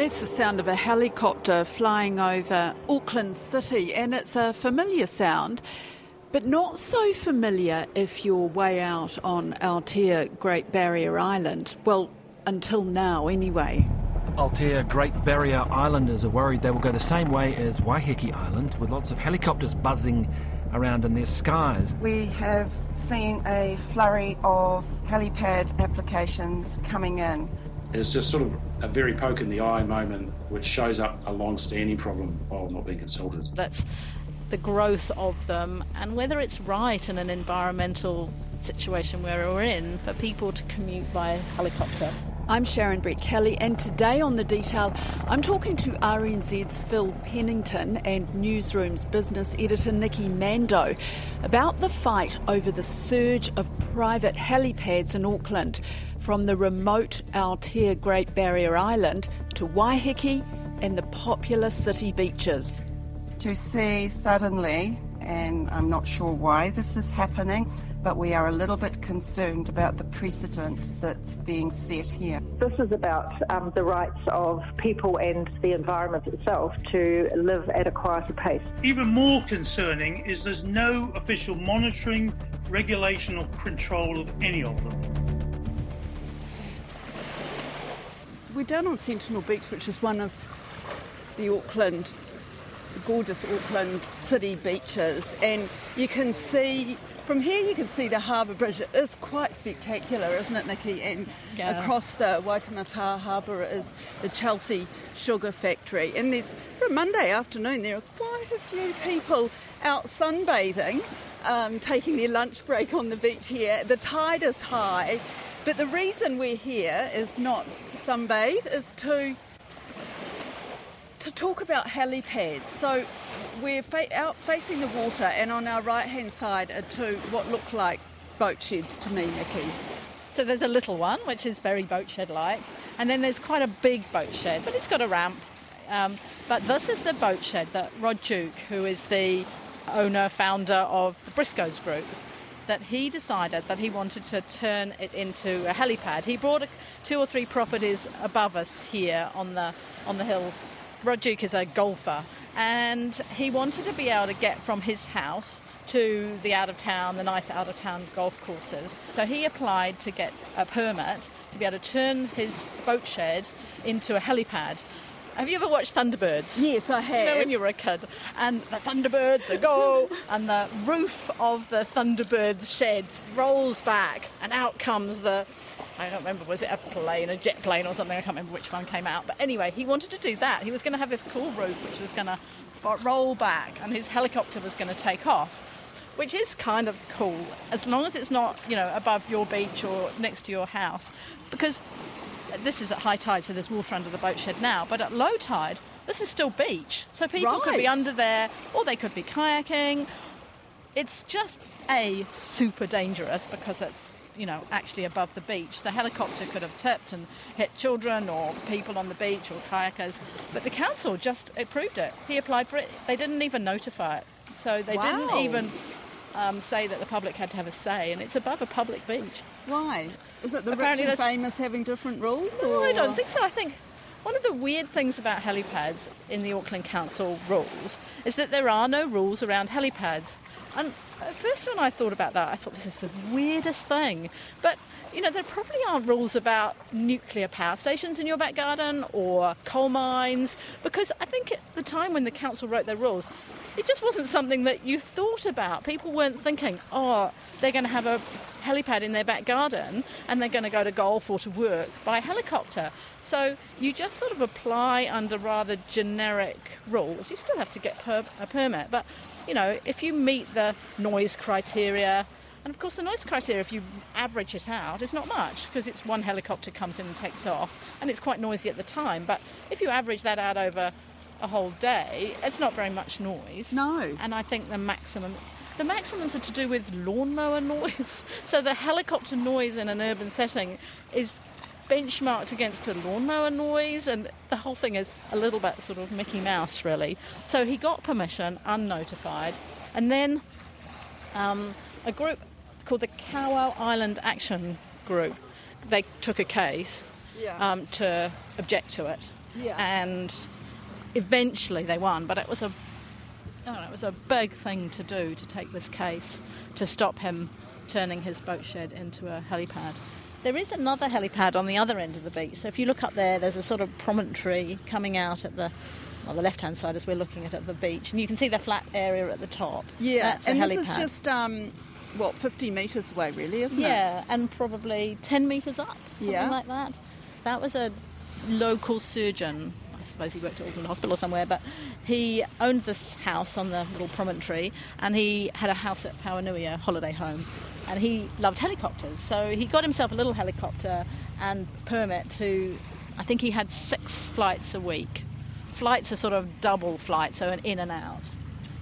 That's the sound of a helicopter flying over Auckland City, and it's a familiar sound, but not so familiar if you're way out on Aotea Great Barrier Island. Well, until now, anyway. Aotea Great Barrier Islanders are worried they will go the same way as Waiheke Island, with lots of helicopters buzzing around in their skies. We have seen a flurry of helipad applications coming in. It's just sort of a very poke in the eye moment, which shows up a long standing problem while not being consulted. That's the growth of them and whether it's right in an environmental situation where we're in for people to commute by helicopter. I'm Sharon Brettkelly, and today on The Detail, I'm talking to RNZ's Phil Pennington and Newsroom's business editor Nikki Mandow about the fight over the surge of private helipads in Auckland from the remote Aotea Great Barrier Island to Waiheke and the popular city beaches. To see suddenly, and I'm not sure why this is happening, but we are a little bit concerned about the precedent that's being set here. This is about um, the rights of people and the environment itself to live at a quieter pace. Even more concerning is there's no official monitoring, regulation, or control of any of them. We're down on Sentinel Beach, which is one of the Auckland, gorgeous Auckland city beaches, and you can see from here you can see the harbour bridge. It is quite spectacular, isn't it, Nikki? And Yeah. across the Waitemata Harbour is the Chelsea Sugar Factory. And there's for a Monday afternoon there are quite a few people out sunbathing, um, taking their lunch break on the beach here. The tide is high, but the reason we're here is not sunbathe, is to to talk about helipads. So we're fa- out facing the water, and on our right hand side are two what look like boat sheds to me, Nikki. So there's a little one, which is very boat shed like, and then there's quite a big boat shed, but it's got a ramp. Um, but this is the boat shed that Rod Duke, who is the owner, founder of the Briscoes Group, that he decided that he wanted to turn it into a helipad. He bought two or three properties above us here on the on the hill. Rod Duke is a golfer, and he wanted to be able to get from his house to the out of town, the nice out of town golf courses. So he applied to get a permit to be able to turn his boat shed into a helipad. Have you ever watched Thunderbirds? Yes, I You know, have. when you were a kid, and the Thunderbirds go, and the roof of the Thunderbirds shed rolls back, and out comes the. I don't remember, was it a plane, a jet plane or something? I can't remember which one came out. But anyway, he wanted to do that. He was going to have this cool roof which was going to roll back, and his helicopter was going to take off which is kind of cool as long as it's not you know above your beach or next to your house because this is at high tide so there's water under the boat shed now but at low tide this is still beach. So people could be under there or they could be kayaking. It's just a super dangerous because it's you know actually above the beach. The helicopter could have tipped and hit children or people on the beach or kayakers but the council just approved it. He applied for it. They didn't even notify it. So they Wow. didn't even um, say that the public had to have a say and it's above a public beach Why? Is it the Apparently rich and famous having different rules? no, or? I don't think so. I think one of the weird things about helipads in the Auckland Council rules is that there are no rules around helipads. And at first, when I thought about that, I thought this is the weirdest thing. But you know, there probably aren't rules about nuclear power stations in your back garden or coal mines because I think at the time when the council wrote their rules, it just wasn't something that you thought about. People weren't thinking, oh, they're going to have a helipad in their back garden and they're going to go to golf or to work by helicopter. So you just sort of apply under rather generic rules. You still have to get per- a permit, but you know, if you meet the noise criteria, and of course the noise criteria, if you average it out, is not much because it's one helicopter comes in and takes off, and it's quite noisy at the time. But if you average that out over a whole day, it's not very much noise. No. And I think the maximum the maximums are to do with lawnmower noise. So the helicopter noise in an urban setting is benchmarked against a lawnmower noise and the whole thing is a little bit sort of Mickey Mouse really. So he got permission unnotified and then um, a group called the Kowal Island Action Group they took a case Yeah. um, to object to it Yeah. and eventually they won. But it was a, I don't know, it was a big thing to do to take this case to stop him turning his boat shed into a helipad. There is another helipad on the other end of the beach. So if you look up there, there's a sort of promontory coming out at the well, the left-hand side as we're looking at, at the beach, and you can see the flat area at the top. Yeah, That's and this is just um, what 50 metres away, really, isn't it? Yeah, and probably 10 metres up, something Yeah. like that. That was a local surgeon. Suppose he worked at Auckland Hospital or somewhere, but he owned this house on the little promontory and he had a house at Pauanui, a holiday home. And he loved helicopters, so he got himself a little helicopter and permit to, I think he had six flights a week. Flights are sort of double flights, so an in and out.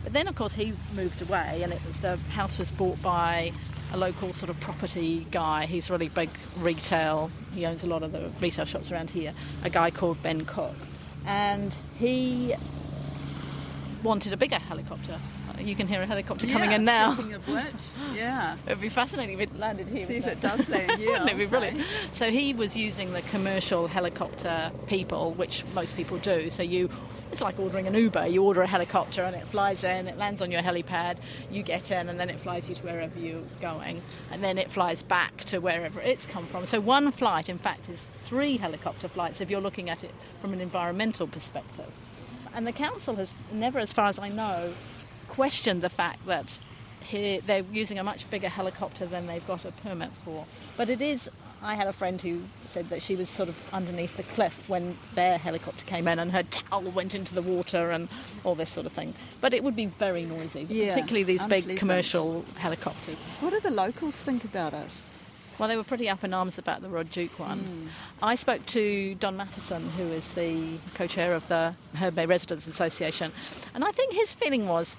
But then, of course, he moved away, and was the house was bought by a local sort of property guy. He's really big retail. He owns a lot of the retail shops around here. A guy called Ben Cook, and he wanted a bigger helicopter. You can hear a helicopter coming Yeah, in now. Speaking of which, yeah. It'd be fascinating if it landed here. See if wouldn't it does land, yeah. Wouldn't be I'll brilliant? So he was using the commercial helicopter people, which most people do. So you, it's like ordering an Uber. You order a helicopter and it flies in, it lands on your helipad, you get in, and then it flies you to wherever you're going, and then it flies back to wherever it's come from. So one flight, in fact, is three helicopter flights if you're looking at it from an environmental perspective. And the council has never, as far as I know, questioned the fact that here they're using a much bigger helicopter than they've got a permit for. But it is. I had a friend who said that she was sort of underneath the cliff when their helicopter came in and her towel went into the water and all this sort of thing. But it would be very noisy, Yeah, particularly these big commercial helicopters. What do the locals think about it? Well, they were pretty up in arms about the Rod Duke one. Hmm. I spoke to Don Matheson, who is the co-chair of the Herne Bay Residents Association, and I think his feeling was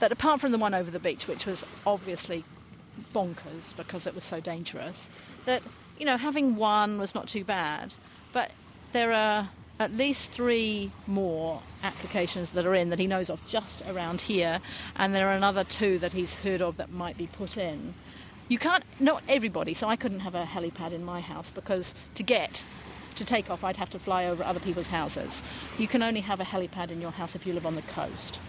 that apart from the one over the beach, which was obviously bonkers because it was so dangerous, that you know having one was not too bad, but there are at least three more applications that are in that he knows of just around here, and there are another two that he's heard of that might be put in. You can't, not everybody, so I couldn't have a helipad in my house because to get to take off, I'd have to fly over other people's houses. You can only have a helipad in your house if you live on the coast.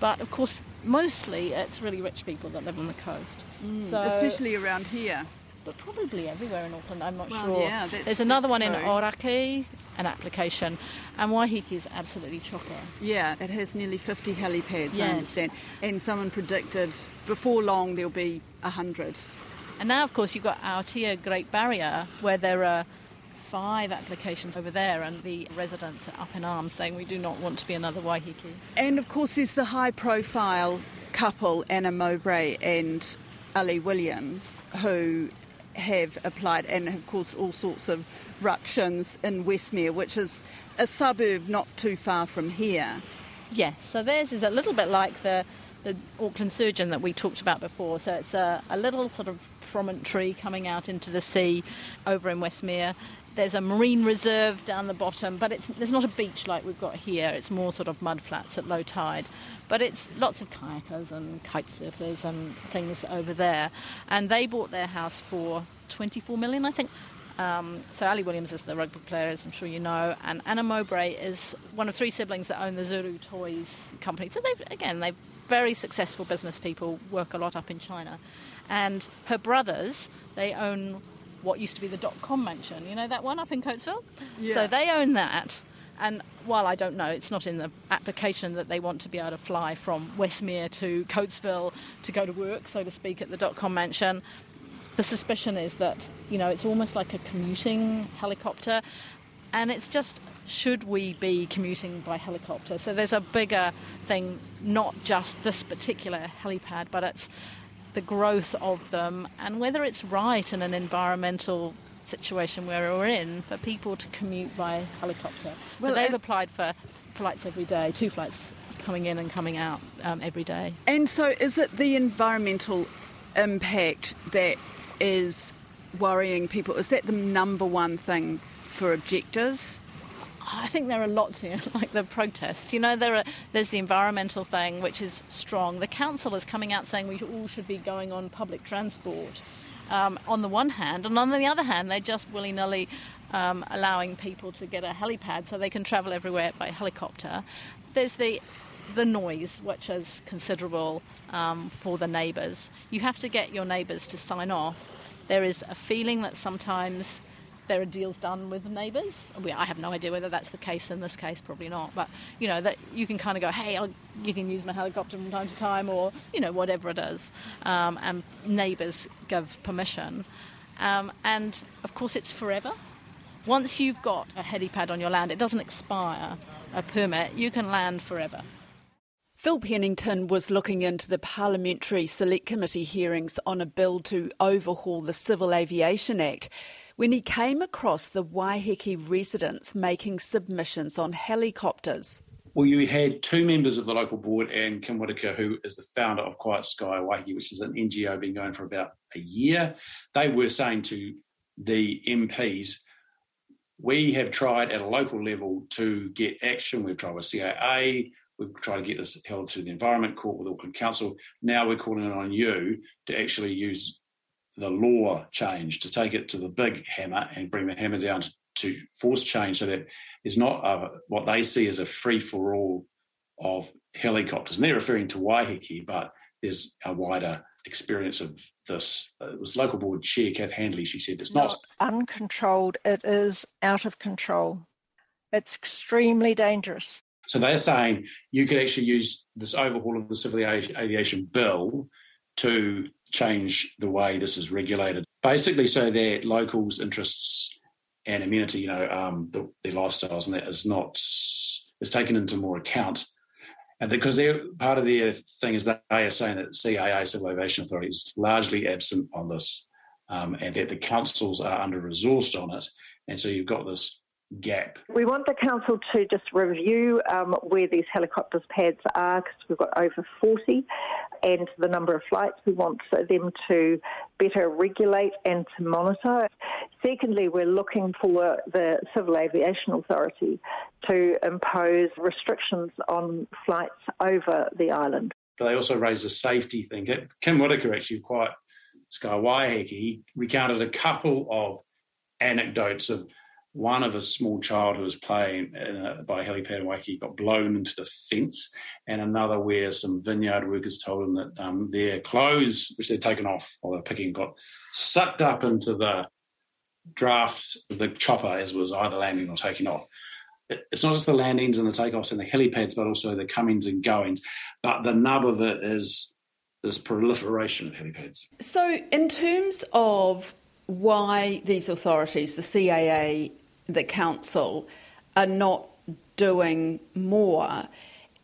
But of course, mostly it's really rich people that live on the coast. Mm, so, Especially around here. but probably everywhere in Auckland, I'm not Well, sure. yeah, There's another one in true. Orakei, an application, and Waiheke is absolutely chocker. Yeah, it has nearly 50 helipads, I understand. And someone predicted before long there'll be 100. And now, of course, you've got Aotea Great Barrier, where there are five applications over there, and the residents are up in arms saying we do not want to be another Waiheke. And of course, there's the high profile couple, Anna Mowbray and Ali Williams, who have applied, and of course, all sorts of ructions in Westmere, which is a suburb not too far from here. Yes, so theirs is a little bit like the, the Auckland Surgeon that we talked about before. So it's a, a little sort of promontory coming out into the sea over in Westmere. There's a marine reserve down the bottom, but it's, there's not a beach like we've got here. It's more sort of mud flats at low tide. But it's lots of kayakers and kite surfers and things over there. And they bought their house for 24 million, I think. Um, so Ali Williams is the rugby player, as I'm sure you know, and Anna Mowbray is one of three siblings that own the Zuru Toys company. So they've again they're very successful business people, work a lot up in China, and her brothers they own what used to be the dot com mansion. You know that one up in Coatesville. Yeah. So they own that. And while I don't know, it's not in the application that they want to be able to fly from Westmere to Coatesville to go to work, so to speak, at the dot com mansion the suspicion is that you know it's almost like a commuting helicopter and it's just should we be commuting by helicopter so there's a bigger thing not just this particular helipad but it's the growth of them and whether it's right in an environmental situation where we're in for people to commute by helicopter Well, they've applied for flights every day two flights coming in and coming out um, every day And so, is it the environmental impact that is worrying people? Is that the number one thing for objectors? I think there are lots, you know, like the protests. You know, there are there's the environmental thing, which is strong. The council is coming out saying we all should be going on public transport. Um, on the one hand, and on the other hand, they're just willy nilly um, allowing people to get a helipad so they can travel everywhere by helicopter. There's the the noise, which is considerable um, for the neighbours. You have to get your neighbours to sign off. There is a feeling that sometimes there are deals done with neighbours. I have no idea whether that's the case in this case, probably not. But you know that you can kind of go, hey, I'll, you can use my helicopter from time to time, or you know whatever it is, um, and neighbours give permission. Um, and of course, it's forever. Once you've got a helipad on your land, it doesn't expire a permit. You can land forever. Phil Pennington was looking into the Parliamentary Select Committee hearings on a bill to overhaul the Civil Aviation Act when he came across the Waiheke residents making submissions on helicopters. Well, you had two members of the local board and Kim Whitaker, who is the founder of Quiet Sky Waiheke, which is an NGO been going for about a year. They were saying to the MPs, we have tried at a local level to get action. We've tried with CAA, we've tried to get this held through the Environment Court with Auckland Council. Now we're calling on you to actually use the law change, to take it to the big hammer and bring the hammer down to, to force change so that it's not a, what they see as a free for all of helicopters. And they're referring to Waiheke, but there's a wider experience of this. Uh, it was local board chair, Cath Handley, she said it's not, not uncontrolled, it is out of control. It's extremely dangerous. So they're saying you could actually use this overhaul of the civil aviation bill to change the way this is regulated, basically, so that locals' interests and amenity, you know, um, the, their lifestyles and that is not is taken into more account. And because they're part of their thing is that they are saying that CAA, Civil Aviation Authority, is largely absent on this, um, and that the councils are under resourced on it. And so you've got this gap. We want the council to just review um, where these helicopters pads are because we've got over 40 and the number of flights. We want them to better regulate and to monitor. Secondly, we're looking for the Civil Aviation Authority to impose restrictions on flights over the island. They also raise a safety thing. Kim Whitaker actually Quiet Sky recounted a couple of anecdotes of one of a small child who was playing a, by a helipad in got blown into the fence, and another where some vineyard workers told him that um, their clothes, which they'd taken off while they're picking, got sucked up into the draft the chopper as was either landing or taking off. It's not just the landings and the takeoffs and the helipads, but also the comings and goings. But the nub of it is this proliferation of helipads. So, in terms of why these authorities, the CAA the council are not doing more.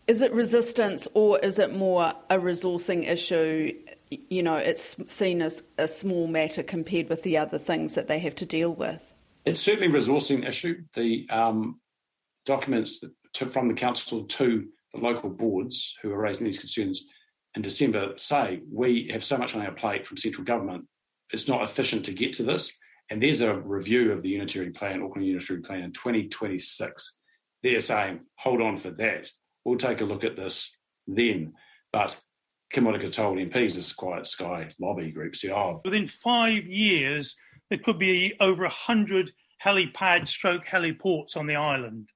Is it resistance or is it more a resourcing issue? You know, it's seen as a small matter compared with the other things that they have to deal with. It's certainly a resourcing issue. The um, documents to, from the council to the local boards who are raising these concerns in December say we have so much on our plate from central government. It's not efficient to get to this. And there's a review of the Unitary Plan, Auckland Unitary Plan in 2026. They're saying, hold on for that. We'll take a look at this then. But Kim Whitaker told MPs, this Quiet Sky lobby group, said, oh. Within five years, there could be over 100 helipad stroke heliports on the island.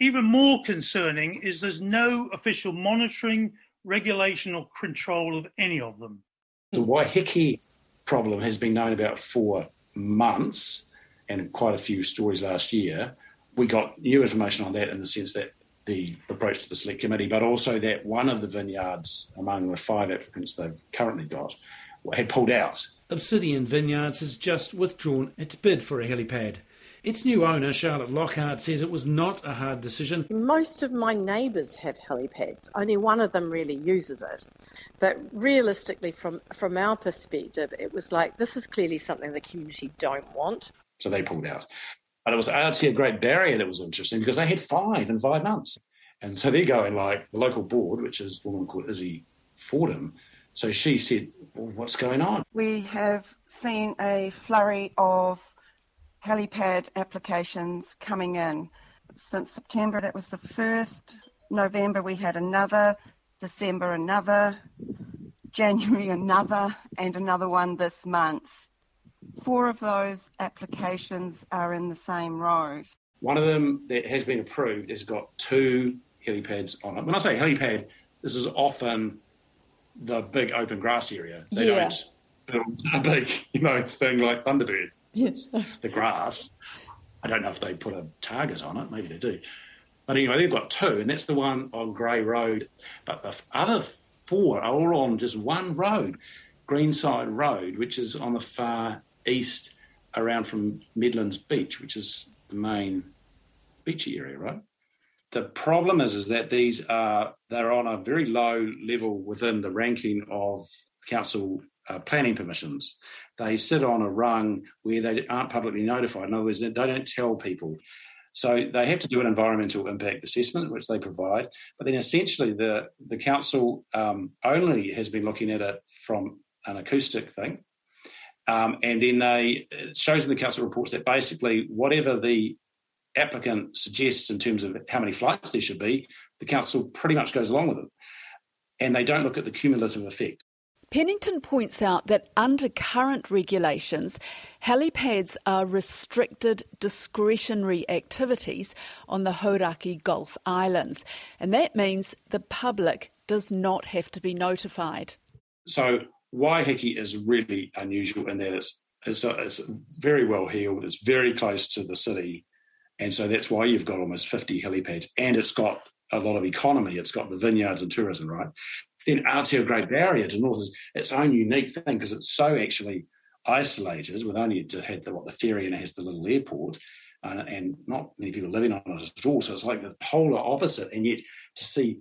Even more concerning is there's no official monitoring, regulation, or control of any of them. The Waiheke problem has been known about for months and quite a few stories last year, we got new information on that in the sense that the approach to the select committee, but also that one of the vineyards among the five applicants they've currently got had pulled out. Obsidian Vineyards has just withdrawn its bid for a helipad. Its new owner, Charlotte Lockhart, says it was not a hard decision. Most of my neighbours have helipads. Only one of them really uses it. But realistically, from, from our perspective, it was like this is clearly something the community don't want. So they pulled out. And it was actually a Great Barrier that was interesting because they had five in five months. And so they're going like the local board, which is a woman called Izzy Fordham. So she said, well, What's going on? We have seen a flurry of helipad applications coming in. Since September, that was the first. November, we had another. December, another. January, another. And another one this month. Four of those applications are in the same road. One of them that has been approved has got two helipads on it. When I say helipad, this is often the big open grass area. They Yeah. don't build a big, you know, thing like Thunderbird. Yes. the grass. I don't know if they put a target on it. Maybe they do. But anyway, they've got two, and that's the one on Grey Road. But the other four are all on just one road, Greenside Road, which is on the far east around from Medlands Beach, which is the main beachy area, right? The problem is, is that these are they're on a very low level within the ranking of council uh, planning permissions. They sit on a rung where they aren't publicly notified. In other words, they don't tell people. So they have to do an environmental impact assessment, which they provide. But then essentially, the the council um, only has been looking at it from an acoustic thing, um, and then they it shows in the council reports that basically whatever the applicant suggests in terms of how many flights there should be, the council pretty much goes along with it, and they don't look at the cumulative effect. Pennington points out that under current regulations, helipads are restricted discretionary activities on the Hauraki Gulf Islands, and that means the public does not have to be notified. So Waiheke is really unusual in that it's, it's, it's very well heeled, it's very close to the city, and so that's why you've got almost 50 helipads, and it's got a lot of economy. It's got the vineyards and tourism, right? Then Aotea Great Barrier to north is its own unique thing because it's so actually isolated with only it had the, what the ferry and it has the little airport. Uh, and not many people living on it at all. So it's like the polar opposite. And yet to see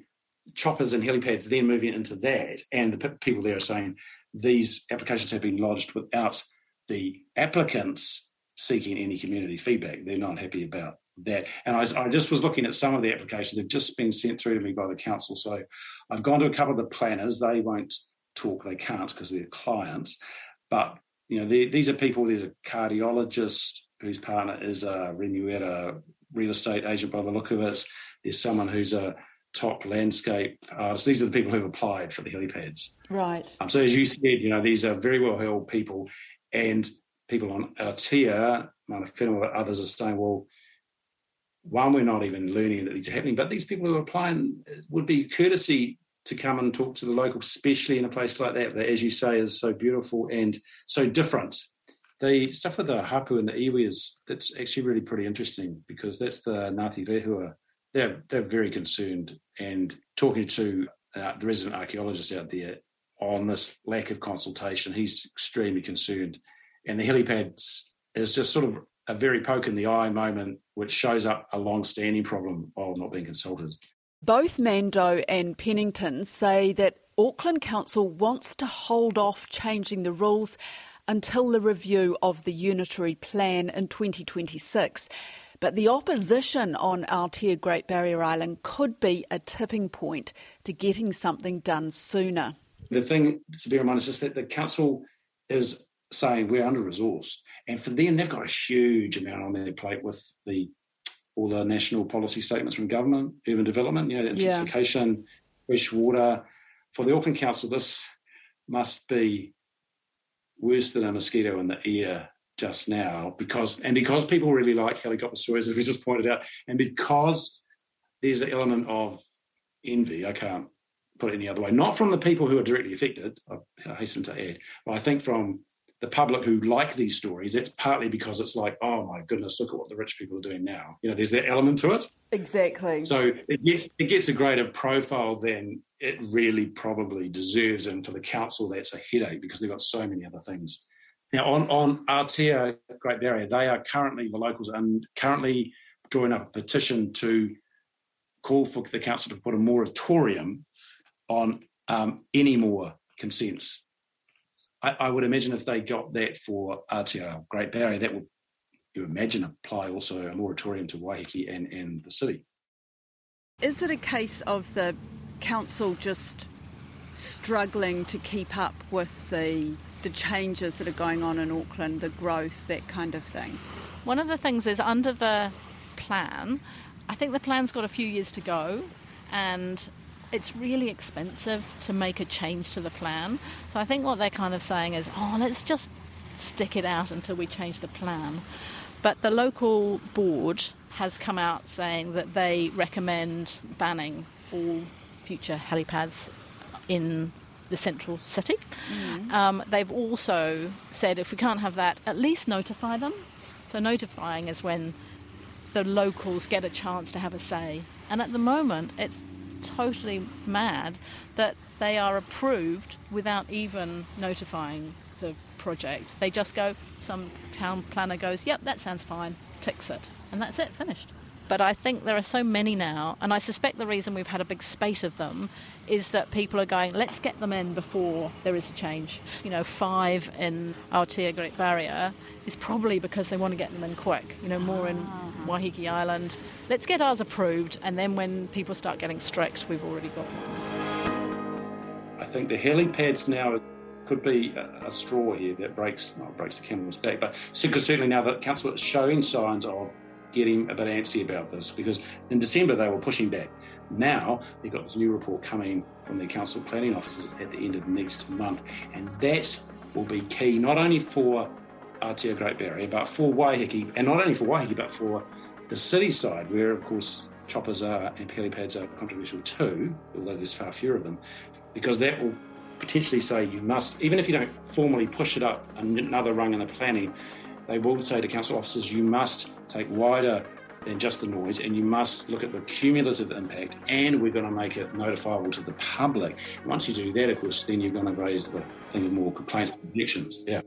choppers and helipads then moving into that, and the p- people there are saying these applications have been lodged without the applicants seeking any community feedback. They're not happy about that. And I, I, just was looking at some of the applications. They've just been sent through to me by the council. So I've gone to a couple of the planners. They won't talk. They can't because they're clients. But you know, these are people. There's a cardiologist whose partner is a Remuera real estate agent by the look of it. There's someone who's a top landscape artist. These are the people who've applied for the helipads. Right. Um, so as you said, you know, these are very well held people, and people on Aotea, Mana Whenua, others are saying, well, one, we're not even learning that these are happening, but these people who are applying would be courtesy to come and talk to the local, especially in a place like that, that, as you say, is so beautiful and so different. The stuff with the hapu and the iwi is it's actually really pretty interesting because that's the Ngāti Rehua. They're they're very concerned and talking to uh, the resident archaeologist out there on this lack of consultation. He's extremely concerned, and the helipads is just sort of a very poke in the eye moment, which shows up a long-standing problem of not being consulted. Both Mandow and Pennington say that Auckland Council wants to hold off changing the rules until the review of the unitary plan in 2026. But the opposition on Aotea Great Barrier Island could be a tipping point to getting something done sooner. The thing to bear in mind is just that the council is saying we're under resourced. And for them, they've got a huge amount on their plate with the all the national policy statements from government, urban development, you know, intensification, yeah. fresh water. For the Auckland Council, this must be worse than a mosquito in the ear just now because and because people really like helicopter stories, as we just pointed out, and because there's an element of envy. I can't put it any other way. Not from the people who are directly affected, I hasten to add, but I think from the public who like these stories, it's partly because it's like, oh my goodness, look at what the rich people are doing now. You know, there's that element to it. Exactly. So it gets it gets a greater profile than it really probably deserves, and for the council, that's a headache because they've got so many other things. Now on on Aotea Great Barrier, they are currently the locals and currently drawing up a petition to call for the council to put a moratorium on um, any more consents I, I, would imagine if they got that for uh, Aotea Great Barrier, that would you imagine apply also a moratorium to Waiheke and, and the city. Is it a case of the council just struggling to keep up with the the changes that are going on in Auckland, the growth, that kind of thing? One of the things is under the plan, I think the plan's got a few years to go, and it's really expensive to make a change to the plan. So I think what they're kind of saying is, oh, let's just stick it out until we change the plan. But the local board has come out saying that they recommend banning all future helipads in the central city. Mm. Um, they've also said if we can't have that, at least notify them. So notifying is when the locals get a chance to have a say. And at the moment, it's totally mad that they are approved without even notifying the project. They just go, some town planner goes, yep, that sounds fine, ticks it, and that's it, finished. But I think there are so many now, and I suspect the reason we've had a big spate of them is that people are going, let's get them in before there is a change. You know, five in Aotea Great Barrier is probably because they want to get them in quick, you know, more in ah. Waiheke Island. Let's get ours approved, and then when people start getting strict, we've already got one. I think the helipads now could be a, straw here that breaks, not breaks the camel's back, but certainly now that council is showing signs of getting a bit antsy about this because in December they were pushing back. Now they've got this new report coming from the council planning officers at the end of next month, and that will be key not only for Aotea Great Barrier, but for Waiheke, and not only for Waiheke, but for the city side, where of course choppers are and helipads are controversial too, although there's far fewer of them, because that will potentially say you must, even if you don't formally push it up another rung in the planning, they will say to council officers, you must take wider than just the noise and you must look at the cumulative impact and we're going to make it notifiable to the public. Once you do that, of course, then you're going to raise the thing of more complaints and objections. Yeah.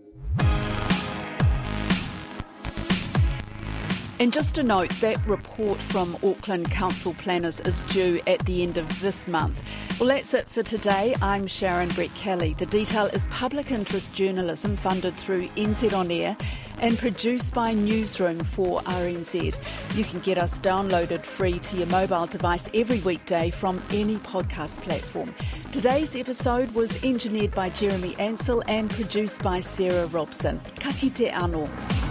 And just a note, that report from Auckland Council Planners is due at the end of this month. Well, that's it for today. I'm Sharon Brettkelly. The detail is public interest journalism funded through NZ On Air and produced by Newsroom for RNZ. You can get us downloaded free to your mobile device every weekday from any podcast platform. Today's episode was engineered by Jeremy Ansell and produced by Sarah Robson. Ka kite anō.